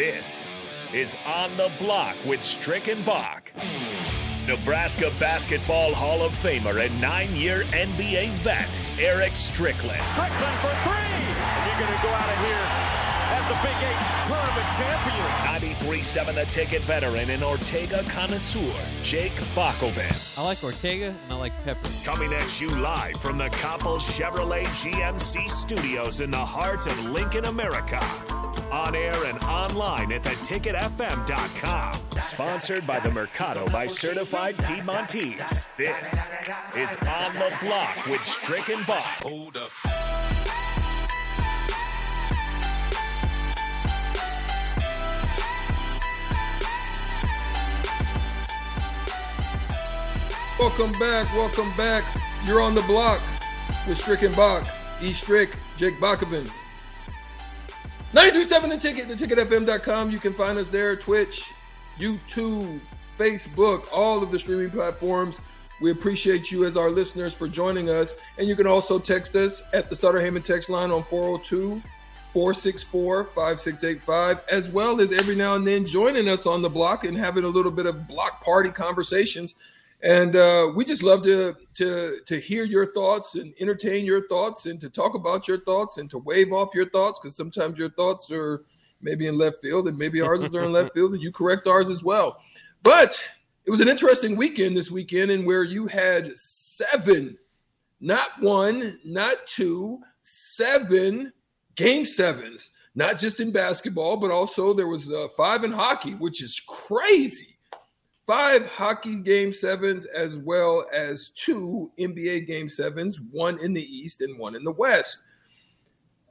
This is On the Block with Strick and Bach. Nebraska Basketball Hall of Famer and nine year NBA vet, Eric Strickland. Strickland for three! And you're going to go out of here as the Big Eight tournament champion. 93 7 The Ticket veteran and Ortega connoisseur, Jake Bakovan. I like Ortega and I like Pepper. Coming at you live from the Copple Chevrolet GMC studios in the heart of Lincoln, America. On air and online at theticketfm.com. Sponsored by the Mercado by Certified Piedmontese. This is On the Block with Strick and Bach. Hold up. Welcome back. Welcome back. You're on the block with Strick and Bach. E. Strick, Jake Bakoven. 937 The Ticket, theticketfm.com. You can find us there. Twitch, YouTube, Facebook, all of the streaming platforms. We appreciate you as our listeners for joining us. And you can also text us at the Sutter Heyman text line on 402 464 5685, as well as every now and then joining us on the block and having a little bit of block party conversations. And uh, we just love to to to hear your thoughts and entertain your thoughts and to talk about your thoughts and to wave off your thoughts because sometimes your thoughts are maybe in left field and maybe ours are in left field and you correct ours as well. But it was an interesting weekend this weekend in where you had seven, not one, not two, seven game sevens, not just in basketball, but also there was uh, five in hockey, which is crazy five hockey game sevens as well as two NBA game sevens, one in the East and one in the West.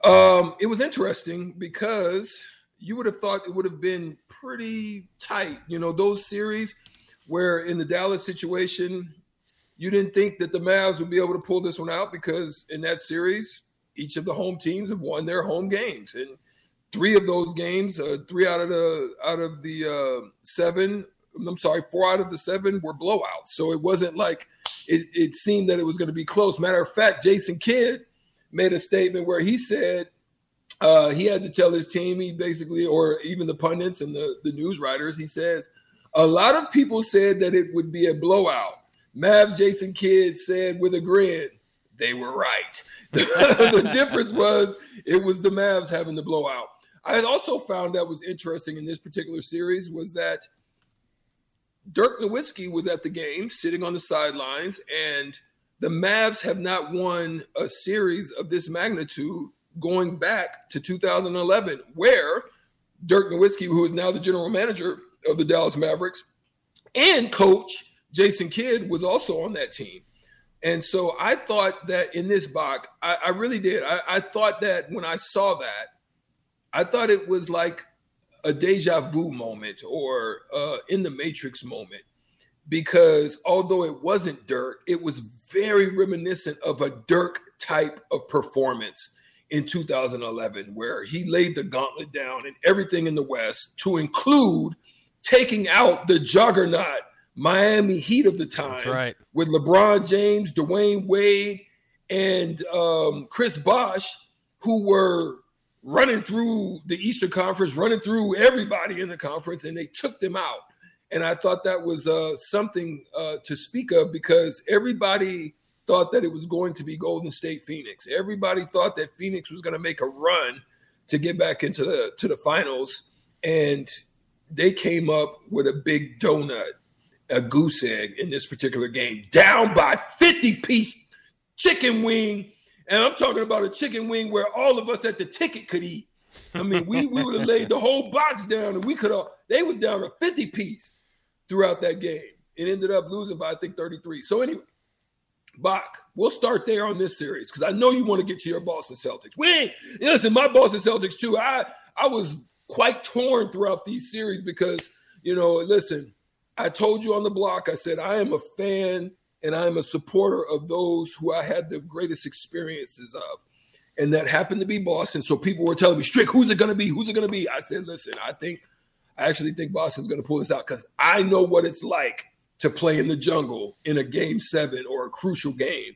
Um, it was interesting because you would have thought it would have been pretty tight. You know, those series where in the Dallas situation, you didn't think that the Mavs would be able to pull this one out because in that series, each of the home teams have won their home games. And three of those games, uh, three out of the out of the uh, seven I'm sorry, four out of the seven were blowouts. So it wasn't like it, it seemed that it was going to be close. Matter of fact, Jason Kidd made a statement where he said uh, he had to tell his team, he basically, or even the pundits and the, the news writers, he says, a lot of people said that it would be a blowout. Mavs Jason Kidd said with a grin, they were right. the difference was it was the Mavs having the blowout. I also found that was interesting in this particular series was that – Dirk Nowitzki was at the game, sitting on the sidelines, and the Mavs have not won a series of this magnitude going back to 2011, where Dirk Nowitzki, who is now the general manager of the Dallas Mavericks, and coach Jason Kidd was also on that team. And so I thought that in this box, I, I really did. I, I thought that when I saw that, I thought it was like a deja vu moment or uh, in the Matrix moment because although it wasn't Dirk, it was very reminiscent of a Dirk type of performance in 2011, where he laid the gauntlet down and everything in the West to include taking out the juggernaut Miami Heat of the time right. with LeBron James, Dwyane Wade, and um, Chris Bosh, who were running through the Eastern Conference, running through everybody in the conference, and they took them out. And I thought that was uh, something uh, to speak of because everybody thought that it was going to be Golden State Phoenix. Everybody thought that Phoenix was going to make a run to get back into the to the finals, and they came up with a big donut, a goose egg in this particular game, down by 50 piece chicken wing and I'm talking about a chicken wing where all of us at the ticket could eat. I mean, we, we would have laid the whole box down and we could have, they was down a 50 piece throughout that game. It ended up losing by, I think, 33. So, anyway, Bach, we'll start there on this series because I know you want to get to your Boston Celtics. We ain't, listen, my Boston Celtics too. I, I was quite torn throughout these series because, you know, listen, I told you on the block, I said, I am a fan and I'm a supporter of those who I had the greatest experiences of. And that happened to be Boston. So people were telling me, Strick, who's it going to be? Who's it going to be? I said, listen, I think, I actually think Boston's going to pull this out because I know what it's like to play in the jungle in a game seven or a crucial game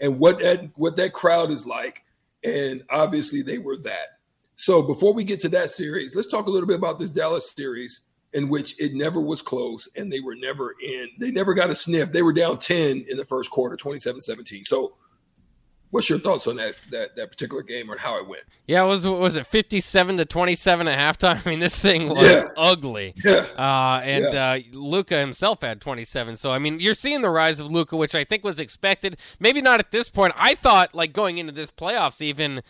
and what that, what that crowd is like. And obviously they were that. So before we get to that series, let's talk a little bit about this Dallas series in which it never was close and they were never in. They never got a sniff. They were down 10 in the first quarter, 27-17. So What's your thoughts on that that that particular game or how it went? Yeah, was was it fifty seven to twenty seven at halftime? I mean, this thing was yeah. ugly. Yeah. Uh, and yeah. uh, Luka himself had twenty seven. So I mean, you're seeing the rise of Luka which I think was expected. Maybe not at this point. I thought like going into this playoffs even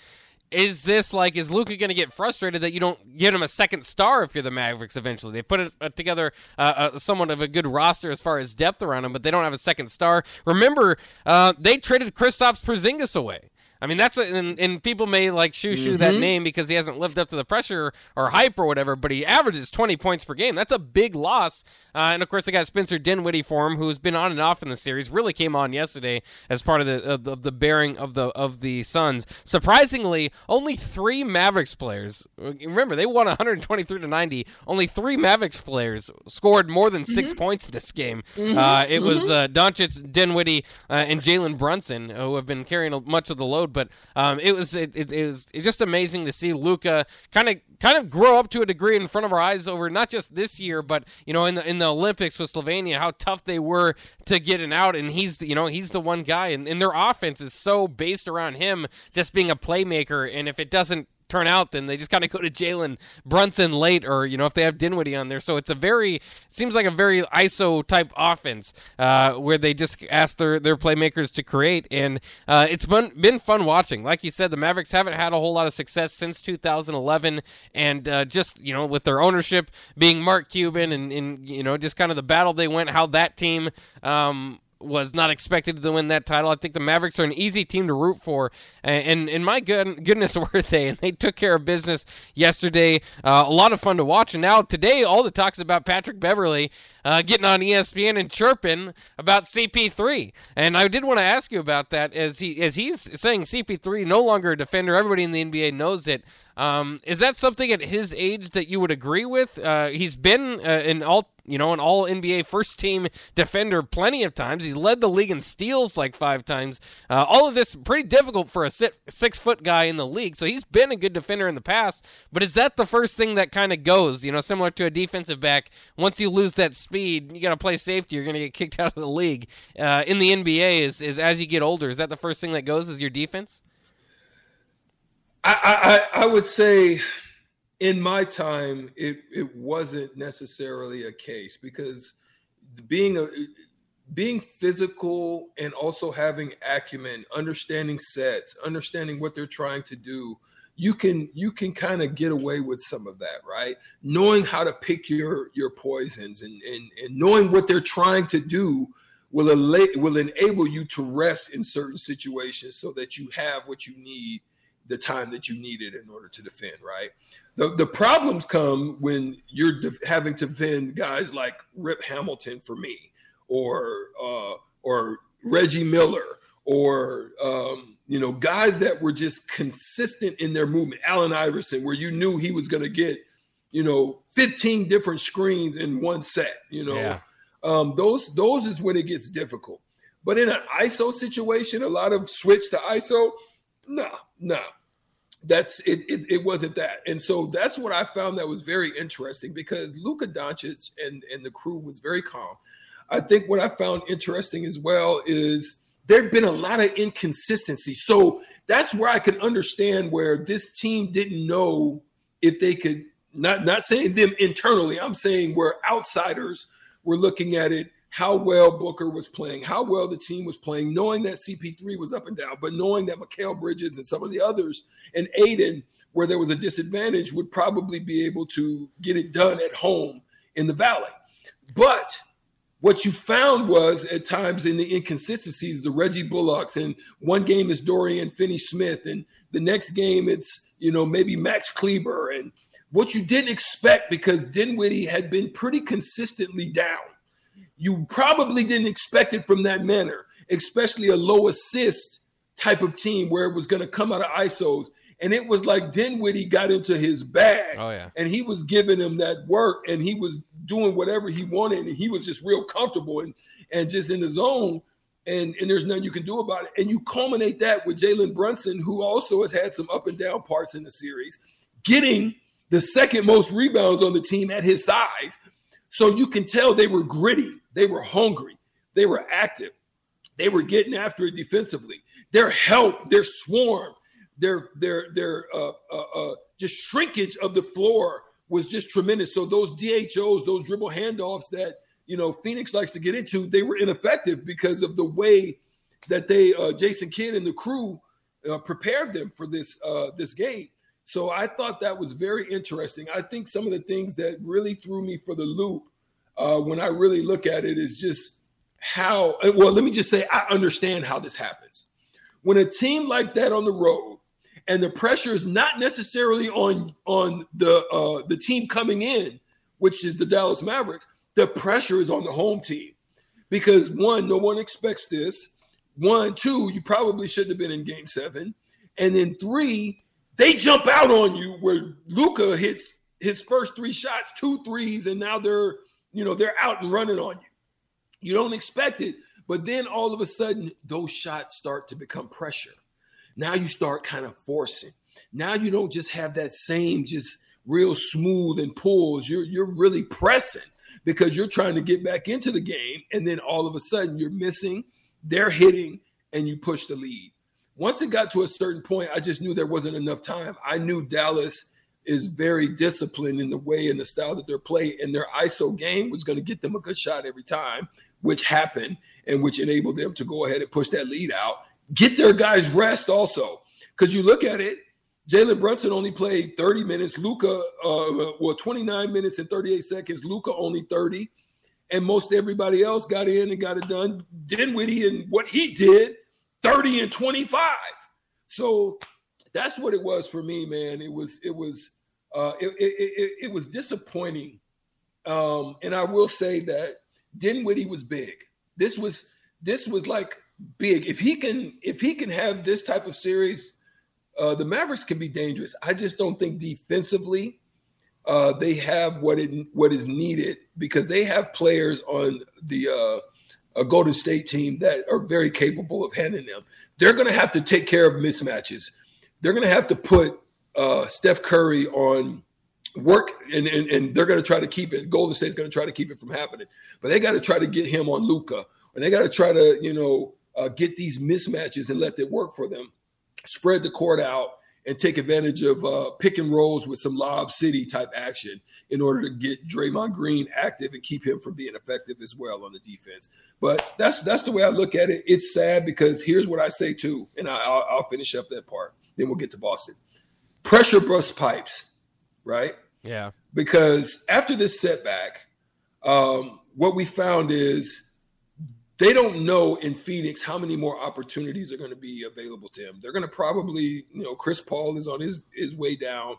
is this like is Luka going to get frustrated that you don't get him a second star if you're the Mavericks eventually? They put it, uh, together uh, uh, somewhat of a good roster as far as depth around him, but they don't have a second star. Remember, uh, they traded Kristaps Porzingis away. I mean, that's a, and, and people may like shoo shoo mm-hmm. that name because he hasn't lived up to the pressure or hype or whatever, but he averages 20 points per game. That's a big loss. Uh, and of course, they got Spencer Dinwiddie for him, who's been on and off in the series. Really came on yesterday as part of the of the, of the bearing of the of the Suns. Surprisingly, only three Mavericks players. Remember, they won 123 to 90. Only three Mavericks players scored more than 6 mm-hmm. points in this game. Mm-hmm. Uh, it was mm-hmm. uh, Doncic, Dinwiddie, uh, and Jalen Brunson who have been carrying much of the load but um, it was it, it, it was just amazing to see Luka kind of kind of grow up to a degree in front of our eyes over not just this year, but you know in the in the Olympics with Slovenia, how tough they were to get it out, and he's you know he's the one guy, and, and their offense is so based around him just being a playmaker, and if it doesn't turn out, then they just kind of go to Jalen Brunson late, or you know if they have Dinwiddie on there. So it's a very seems like a very ISO type offense uh, where they just ask their their playmakers to create, and uh, it's been been fun watching. Like you said, the Mavericks haven't had a whole lot of success since 2011, and uh, just you know with their ownership being Mark Cuban, and, and you know just kind of the battle they went, how that team. Um, was not expected to win that title. I think the Mavericks are an easy team to root for, and and, my good, goodness were they? And they took care of business yesterday. Uh, a lot of fun to watch. And now today, all the talks about Patrick Beverley uh, getting on ESPN and chirping about CP3. And I did want to ask you about that as he as he's saying CP3 no longer a defender. Everybody in the NBA knows it. Um, is that something at his age that you would agree with? Uh, he's been uh, in all you know, an all NBA first team defender plenty of times. He's led the league in steals like five times. Uh, all of this pretty difficult for a six foot guy in the league. So he's been a good defender in the past. But is that the first thing that kind of goes, you know, similar to a defensive back? Once you lose that speed, you got to play safety. You're going to get kicked out of the league. Uh, in the NBA, is, is as you get older, is that the first thing that goes, is your defense? I, I, I would say in my time, it it wasn't necessarily a case because being a being physical and also having acumen, understanding sets, understanding what they're trying to do, you can you can kind of get away with some of that, right? Knowing how to pick your your poisons and and, and knowing what they're trying to do will will enable you to rest in certain situations so that you have what you need the time that you needed in order to defend, right? The, the problems come when you're de- having to defend guys like Rip Hamilton for me, or uh, or Reggie Miller, or um, you know guys that were just consistent in their movement. Allen Iverson, where you knew he was going to get you know 15 different screens in one set. You know, yeah. um, those those is when it gets difficult. But in an ISO situation, a lot of switch to ISO, no, no that's it, it, it wasn't that. And so that's what i found that was very interesting because Luka Doncic and and the crew was very calm. I think what i found interesting as well is there'd been a lot of inconsistency. So that's where i can understand where this team didn't know if they could not not saying them internally i'm saying where outsiders were looking at it how well Booker was playing, how well the team was playing, knowing that CP3 was up and down, but knowing that Mikal Bridges and some of the others and Ayton, where there was a disadvantage, would probably be able to get it done at home in the Valley. But what you found was at times in the inconsistencies, the Reggie Bullocks, and one game is Dorian Finney Smith, and the next game it's, you know, maybe Max Kleber. And what you didn't expect because Dinwiddie had been pretty consistently down you probably didn't expect it from that manner, especially a low assist type of team where it was going to come out of ISOs. And it was like Dinwiddie got into his bag. Oh, yeah. And he was giving him that work and he was doing whatever he wanted. And he was just real comfortable and, and just in the zone. And, and there's nothing you can do about it. And you culminate that with Jalen Brunson, who also has had some up and down parts in the series, getting the second most rebounds on the team at his size. So you can tell they were gritty, they were hungry, they were active, they were getting after it defensively. Their help, their swarm, their their their uh, uh, uh, just shrinkage of the floor was just tremendous. So those DHOs, those dribble handoffs that you know Phoenix likes to get into, they were ineffective because of the way that they uh, Jason Kidd and the crew uh, prepared them for this uh, this game. So I thought that was very interesting. I think some of the things that really threw me for the loop uh, when I really look at it is just how. Well, let me just say I understand how this happens. When a team like that on the road and the pressure is not necessarily on on the uh, the team coming in, which is the Dallas Mavericks. The pressure is on the home team because one, no one expects this. One, two, you probably shouldn't have been in Game Seven, and then three, they jump out on you where Luka hits his first three shots, two threes, and now they're you know they're out and running on you. You don't expect it, but then all of a sudden those shots start to become pressure now you start kind of forcing. Now you don't just have that same just real smooth and pulls. You're you're really pressing because you're trying to get back into the game, and then all of a sudden you're missing, they're hitting, and you push the lead. Once it got to a certain point, I just knew there wasn't enough time. I knew Dallas is very disciplined in the way and the style that they're playing, and their ISO game was going to get them a good shot every time, which happened and which enabled them to go ahead and push that lead out get their guys rest also. Because you look at it, Jalen Brunson only played 30 minutes. Luka, uh, well, 29 minutes and 38 seconds. Luka only 30. And most everybody else got in and got it done. Dinwiddie and what he did, 30 and 25. So that's what it was for me, man. It was, it was, uh, it, it, it, it was disappointing. Um, and I will say that Dinwiddie was big. This was, this was like big. If he can, if he can have this type of series, uh, the Mavericks can be dangerous. I just don't think defensively uh, they have what it what is needed because they have players on the uh, Golden State team that are very capable of handling them. They're going to have to take care of mismatches. They're going to have to put uh, Steph Curry on work and, and, and they're going to try to keep it. Golden State's going to try to keep it from happening, but they got to try to get him on Luka, and they got to try to you know uh, get these mismatches and let it work for them. Spread the court out and take advantage of uh, pick and rolls with some lob city type action in order to get Draymond Green active and keep him from being effective as well on the defense. But that's that's the way I look at it. It's sad because here's what I say too, and I, will I'll finish up that part. Then we'll get to Boston. Pressure bust pipes, right? Yeah. Because after this setback, um, what we found is they don't know in Phoenix how many more opportunities are going to be available to him. They're going to probably, you know, Chris Paul is on his his way down.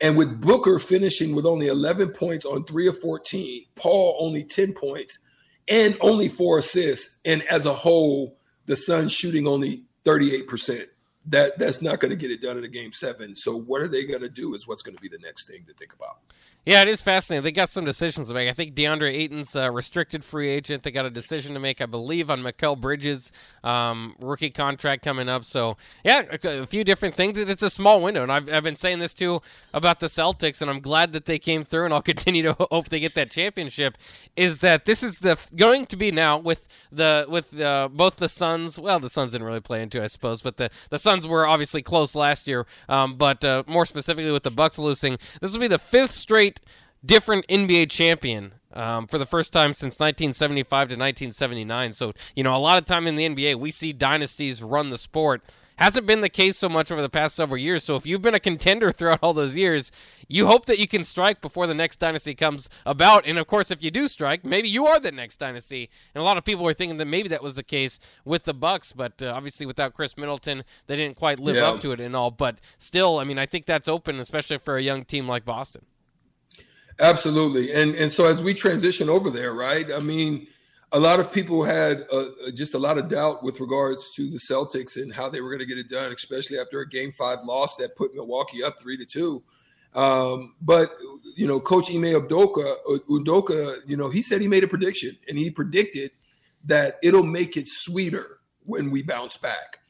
And with Booker finishing with only 11 points on 3 of 14, Paul only 10 points and only 4 assists and as a whole the Suns shooting only 38%. That that's not going to get it done in a game 7. So what are they going to do is what's going to be the next thing to think about. Yeah, it is fascinating. They got some decisions to make. I think DeAndre Ayton's a restricted free agent. They got a decision to make, I believe, on Mikal Bridges' um, rookie contract coming up. So, yeah, a, few different things. It's a small window, and I've, I've been saying this too about the Celtics, and I'm glad that they came through, and I'll continue to hope they get that championship. Is that this is the going to be now with the with uh, both the Suns? Well, the Suns didn't really play into, it, I suppose, but the the Suns were obviously close last year. Um, but uh, more specifically, with the Bucks losing, this will be the fifth straight different NBA champion um, for the first time since 1975 to 1979. So, you know, a lot of time in the NBA, we see dynasties run the sport. Hasn't been the case so much over the past several years. So, if you've been a contender throughout all those years, you hope that you can strike before the next dynasty comes about. And of course, if you do strike, maybe you are the next dynasty. And a lot of people are thinking that maybe that was the case with the Bucks, but uh, obviously without Khris Middleton, they didn't quite live yeah. up to it and all. But still, I mean, I think that's open, especially for a young team like Boston. Absolutely, and and so as we transition over there, right? I mean, a lot of people had uh, just a lot of doubt with regards to the Celtics and how they were going to get it done, especially after a Game Five loss that put Milwaukee up three to two. Um, but you know, Coach Ime Udoka, Udoka, you know, he said he made a prediction, and he predicted that it'll make it sweeter when we bounce back.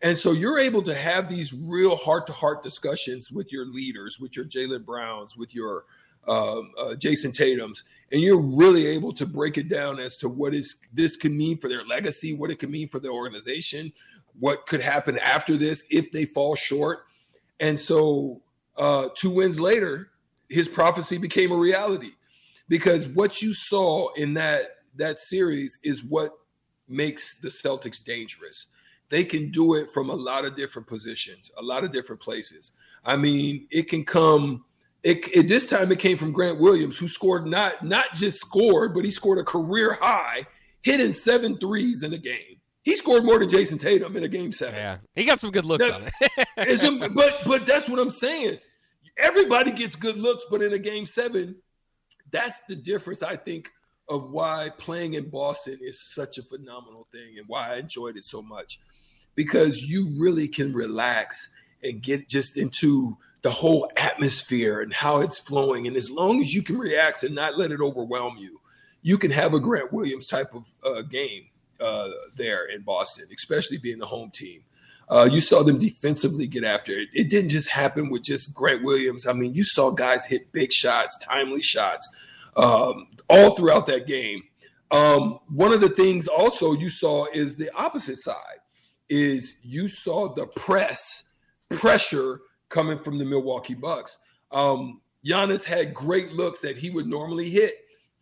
And so you're able to have these real heart to heart discussions with your leaders, with your Jaylen Browns, with your um, uh, Jayson Tatum's, and you're really able to break it down as to what is this can mean for their legacy, what it can mean for the organization, what could happen after this if they fall short. And so, uh, two wins later, his prophecy became a reality because what you saw in that that series is what makes the Celtics dangerous. They can do it from a lot of different positions, a lot of different places. I mean, it can come. It, it, this time it came from Grant Williams, who scored not not just scored, but he scored a career high, hitting seven threes in a game. He scored more than Jayson Tatum in a game seven. Yeah, he got some good looks that, on it. but but that's what I'm saying. Everybody gets good looks, but in a game seven, that's the difference. I think of why playing in Boston is such a phenomenal thing and why I enjoyed it so much because you really can relax and get just into the whole atmosphere and how it's flowing. And as long as you can react and not let it overwhelm you, you can have a Grant Williams type of uh, game uh, there in Boston, especially being the home team. Uh, you saw them defensively get after it. It didn't just happen with just Grant Williams. I mean, you saw guys hit big shots, timely shots, um, all throughout that game. Um, one of the things also you saw is the opposite side is you saw the press pressure coming from the Milwaukee Bucks. Um, Giannis had great looks that he would normally hit,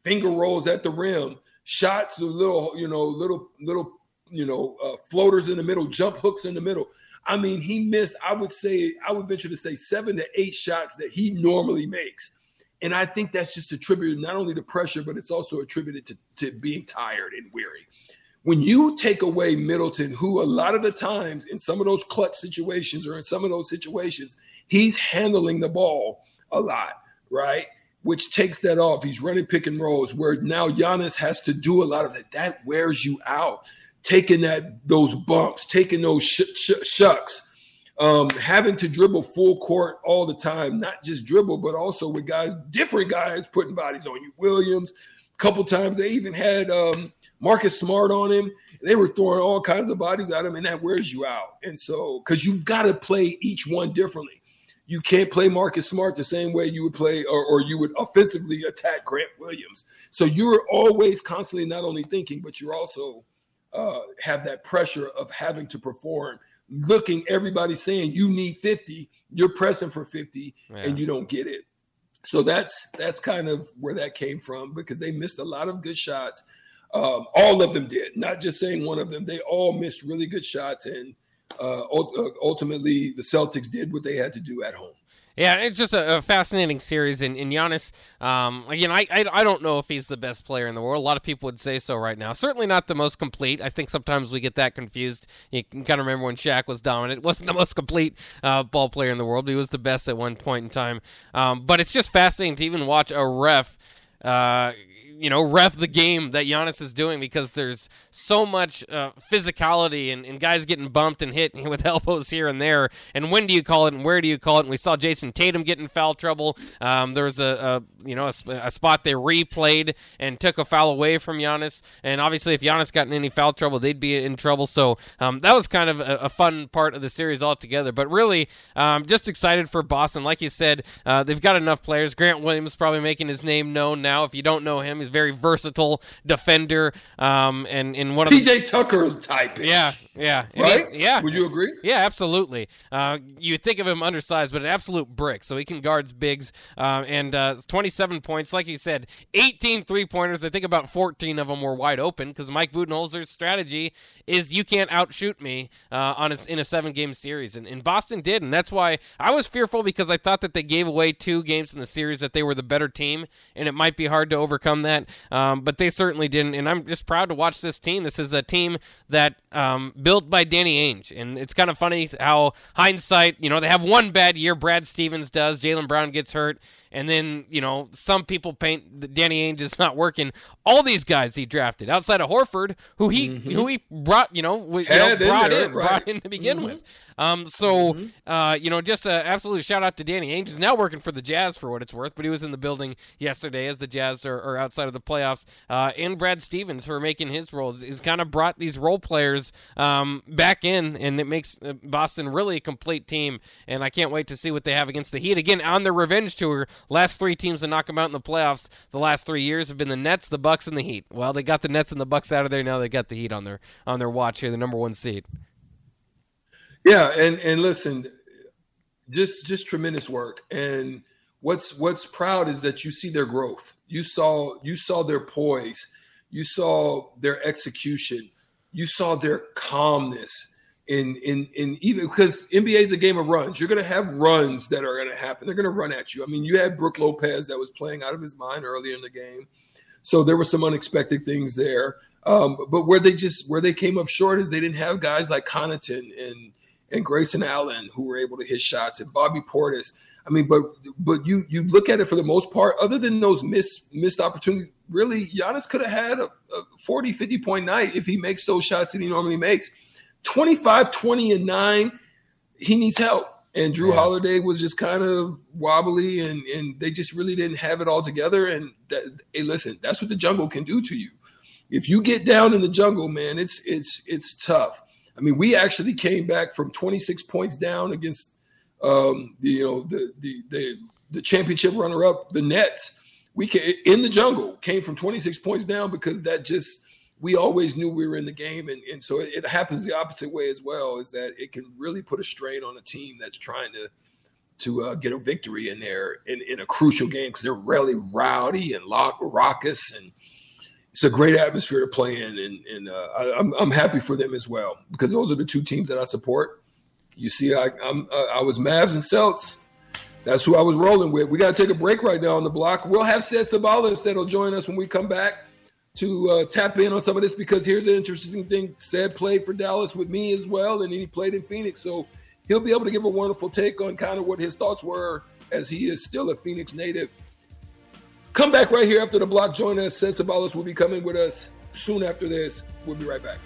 finger rolls at the rim, shots, little you know, little little you know, uh, floaters in the middle, jump hooks in the middle. I mean, he missed. I would say, I would venture to say, seven to eight shots that he normally makes. And I think that's just attributed not only to pressure, but it's also attributed to, to being tired and weary. When you take away Middleton, who a lot of the times in some of those clutch situations or in some of those situations, he's handling the ball a lot, right? Which takes that off. He's running pick and rolls where now Giannis has to do a lot of that. That wears you out. Taking that those bumps, taking those sh- sh- shucks um, having to dribble full court all the time, not just dribble, but also with guys, different guys putting bodies on you. Williams, a couple times they even had um, Marcus Smart on him. They were throwing all kinds of bodies at him, and that wears you out. And so, because you've got to play each one differently. You can't play Marcus Smart the same way you would play or, or you would offensively attack Grant Williams. So you're always constantly not only thinking, but you're also uh, have that pressure of having to perform – looking, everybody saying you need 50, you're pressing for 50 yeah. and you don't get it. So that's that's kind of where that came from because they missed a lot of good shots. Um, all of them did, not just saying one of them. They all missed really good shots, and uh, uh ultimately the Celtics did what they had to do at home. Yeah, it's just a, a fascinating series. And, and Giannis, um, again, I, I, I don't know if he's the best player in the world. A lot of people would say so right now. Certainly not the most complete. I think sometimes we get that confused. You can kind of remember when Shaq was dominant. Wasn't the most complete uh, ball player in the world. He was the best at one point in time. Um, but it's just fascinating to even watch a ref. Uh, you know, ref the game that Giannis is doing because there's so much uh, physicality and, and, guys getting bumped and hit with elbows here and there. And when do you call it and where do you call it? And we saw Jayson Tatum get in foul trouble. Um, there was a, a you know a, a, spot they replayed and took a foul away from Giannis. And obviously, if Giannis got in any foul trouble, they'd be in trouble. So um, that was kind of a, a, fun part of the series altogether. But really, um, just excited for Boston. Like you said, uh, they've got enough players. Grant Williams probably making his name known now. If you don't know him, he's very versatile defender. Um, and in one of PJ the, Tucker type. Yeah, yeah, right. He, yeah, would you agree? Yeah, absolutely. Uh, you think of him undersized, but an absolute brick. So he can guards bigs. Uh, and uh, 27 points, like you said, 18 three pointers. I think about 14 of them were wide open because Mike Budenholzer's strategy is you can't outshoot me uh, on a, in a seven game series, and, and Boston did, and that's why I was fearful because I thought that they gave away two games in the series that they were the better team, and it might be hard to overcome that. Um, but they certainly didn't, and I'm just proud to watch this team. This is a team that um, built by Danny Ainge, and it's kind of funny how hindsight, you know, they have one bad year. Brad Stevens does. Jaylen Brown gets hurt and then you know some people paint Danny Ainge is not working. All these guys he drafted outside of Horford, who he mm-hmm. who he brought, you know, you know brought in, there, in right. brought in to begin mm-hmm. with. Um, so, mm-hmm. uh, you know, just an absolute shout out to Danny Ainge. He's now working for the Jazz for what it's worth, but he was in the building yesterday as the Jazz are, are outside of the playoffs. Uh, and Brad Stevens for making his roles. He's kind of brought these role players um, back in, and it makes uh, Boston really a complete team. And I can't wait to see what they have against the Heat. Again, on their revenge tour, last three teams to knock them out in the playoffs the last three years have been the Nets, the Bucks, and the Heat. Well, they got the Nets and the Bucks out of there. Now they got the Heat on their on their watch here, the number one seed. Yeah, and and listen, just just tremendous work. And what's what's proud is that you see their growth. You saw you saw their poise. You saw their execution. You saw their calmness in in in even because NBA is a game of runs. You're going to have runs that are going to happen. They're going to run at you. I mean, you had Brook Lopez that was playing out of his mind earlier in the game, so there were some unexpected things there. Um, but where they just where they came up short is they didn't have guys like Connaughton and and Grayson Allen who were able to hit shots and Bobby Portis. I mean, but but you you look at it for the most part, other than those missed missed opportunities, really Giannis could have had a, a 40, 50 point night if he makes those shots that he normally makes. 25, 20, and 9, he needs help. And Jrue yeah. Holiday was just kind of wobbly and and they just really didn't have it all together. And that, hey, listen, that's what the jungle can do to you. If you get down in the jungle, man, it's it's it's tough. I mean, we actually came back from 26 points down against um, the you know the the the, the championship runner up, the Nets. We came, in the jungle came from 26 points down because that just we always knew we were in the game, and, and so it, it happens the opposite way as well. Is that it can really put a strain on a team that's trying to to uh, get a victory in there in, in a crucial game because they're really rowdy and lock, raucous and it's a great atmosphere to play in, and, and uh, I, I'm, I'm happy for them as well because those are the two teams that I support. You see, I I'm, I was Mavs and Celts. That's who I was rolling with. We got to take a break right now on the block. We'll have Ced Ceballos that'll join us when we come back to uh, tap in on some of this because here's an interesting thing. Ced played for Dallas with me as well, and he played in Phoenix, so he'll be able to give a wonderful take on kind of what his thoughts were as he is still a Phoenix native Come back right here after the block. Join us. Ced Ceballos will be coming with us soon after this. We'll be right back.